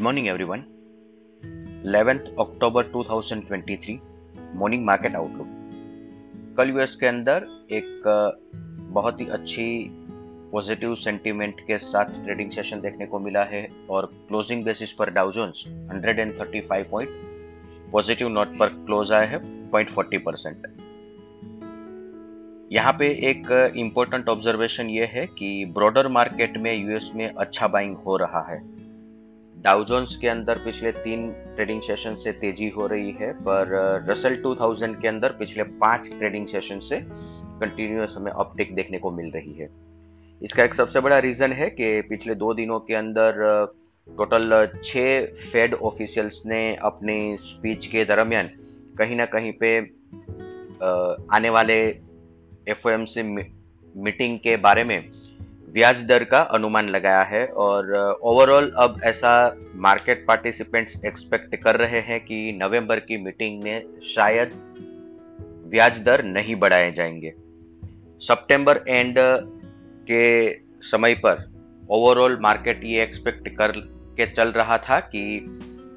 Morning everyone 11th October 2023 morning market outlook कल US के अंदर एक बहुत ही अच्छी पॉजिटिव सेंटीमेंट के साथ ट्रेडिंग सेशन देखने को मिला है और क्लोजिंग बेसिस पर Dow Jones 135 point positive note पर क्लोज आए हैं 0.40 परसेंट यहाँ पे एक इम्पोर्टेंट ऑब्जर्वेशन ये है कि ब्रॉडर मार्केट में यूएस में अच्छा बाइंग हो रहा है। डाउजोन्स के अंदर पिछले तीन ट्रेडिंग सेशन से तेज़ी हो रही है, पर रसल 2000 के अंदर पिछले पाँच ट्रेडिंग सेशन से कंटिन्यूस हमें अपटिक देखने को मिल रही है। इसका एक सबसे बड़ा रीजन है कि पिछले दो दिनों के अंदर टोटल छः फेड ऑफिशियल्स ने अपनी स्पीच के दरमियान कहीं ना कहीं पे आने वाले एफ़ मीटिंग के बारे में ब्याज दर का अनुमान लगाया है और ओवरऑल अब ऐसा मार्केट पार्टिसिपेंट्स एक्सपेक्ट कर रहे हैं कि नवंबर की मीटिंग में शायद ब्याज दर नहीं बढ़ाए जाएँगे। सितंबर एंड के समय पर ओवरऑल मार्केट ये एक्सपेक्ट कर, के चल रहा था कि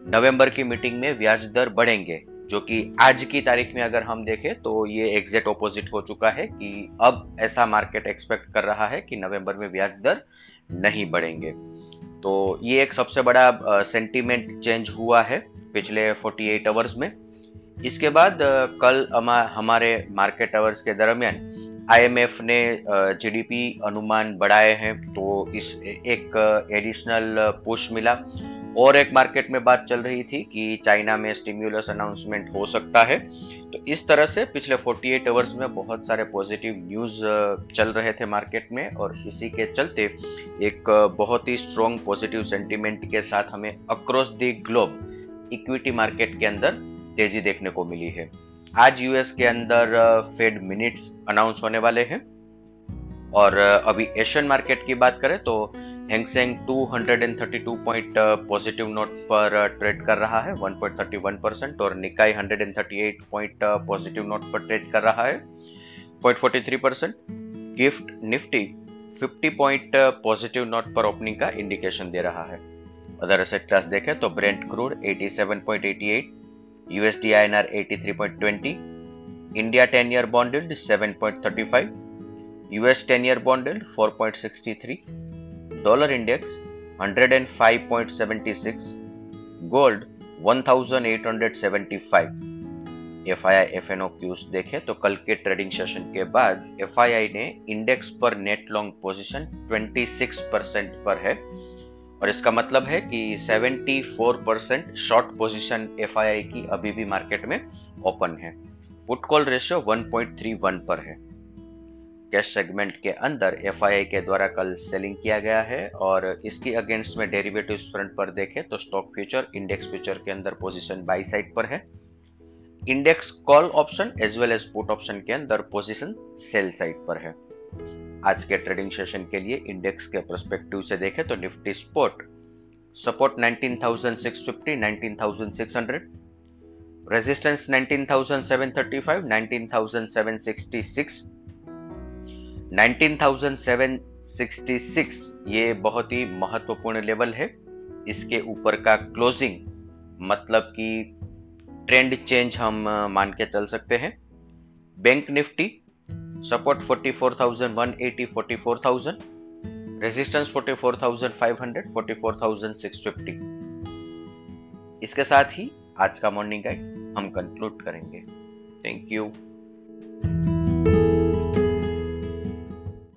नवंबर की मीटिंग में ब्याज दर बढ़ेंगे। जो कि आज की तारीख में अगर हम देखें तो ये एग्जैक्ट ऑपोजिट हो चुका है कि अब ऐसा मार्केट एक्सपेक्ट कर रहा है कि नवंबर में ब्याज दर नहीं बढ़ेंगे। तो ये एक सबसे बड़ा सेंटीमेंट चेंज हुआ है पिछले 48 आवर्स में। इसके बाद कल हमारे मार्केट आवर्स के दरमियान आईएमएफ ने जीडीपी अनुमान बढ़ाए हैं तो इस एक एडिशनल पुश मिला। और एक मार्केट में बात चल रही थी कि चाइना में स्टिम्युलस अनाउंसमेंट हो सकता है। तो इस तरह से पिछले 48 आवर्स में बहुत सारे पॉजिटिव न्यूज़ चल रहे थे मार्केट में और इसी के चलते एक बहुत ही स्ट्रॉन्ग पॉजिटिव सेंटिमेंट के साथ हमें across the globe equity market के अंदर तेज़ी देखने को मिली है। आज यूएस के अंदर फेड मिनट्स अनाउंस होने वाले हैं। और अभी एशियन मार्केट की बात करें तो Hang Seng 232 point positive note पर ट्रेड uh, कर रहा है 1.31 परसेंट और निकाई 138 पॉइंट पॉजिटिव नोट पर ट्रेड कर रहा है 0.43 percent GIFT Nifty 50 point positive note पर ओपनिंग का इंडिकेशन दे रहा है। अदर एसेट क्लास देखें तो Brent crude 87.88 USD INR 83.20 India 10 year bond 7.35 US 10 year bond 4.63 dollar index 105.76 gold 1875 F I I F N O cues देखे तो कल के ट्रेडिंग सेशन के बाद एफ़ आई आई ने इंडेक्स पर नेट लॉन्ग पोजीशन 26 परसेंट पर है। और इसका मतलब है कि 74 percent short position F I I की अभी भी मार्केट में ओपन है। पुट कॉल रेशियो 1.31 पर है। कैश सेगमेंट के अंदर एफ़ के द्वारा कल सेलिंग किया गया है और इसके अगेंस्ट में डेरिवेटिव फ्रंट पर देखें तो स्टॉक फ्यूचर इंडेक्स फ्यूचर के अंदर पोजीशन बाई साइड पर है। Index call option as well as put option के अंदर पोजीशन सेल साइड पर है। आज के ट्रेडिंग सेशन के लिए इंडेक्स के परस्पेक्टिव से देखें तो निफ्टी स्पोर्ट सपोर्ट 19,650 19,600 रेजिस्टेंस 19,735 19,766 19,766 ये बहुत ही महत्वपूर्ण लेवल है। इसके ऊपर का क्लोजिंग मतलब कि ट्रेंड चेंज हम मान के चल सकते हैं। बैंक निफ्टी सपोर्ट 44,180 44,000 रेजिस्टेंस 44,500 44,650 इसके साथ ही आज का मॉर्निंग गाइड हम कंक्लूड करेंगे। Thank you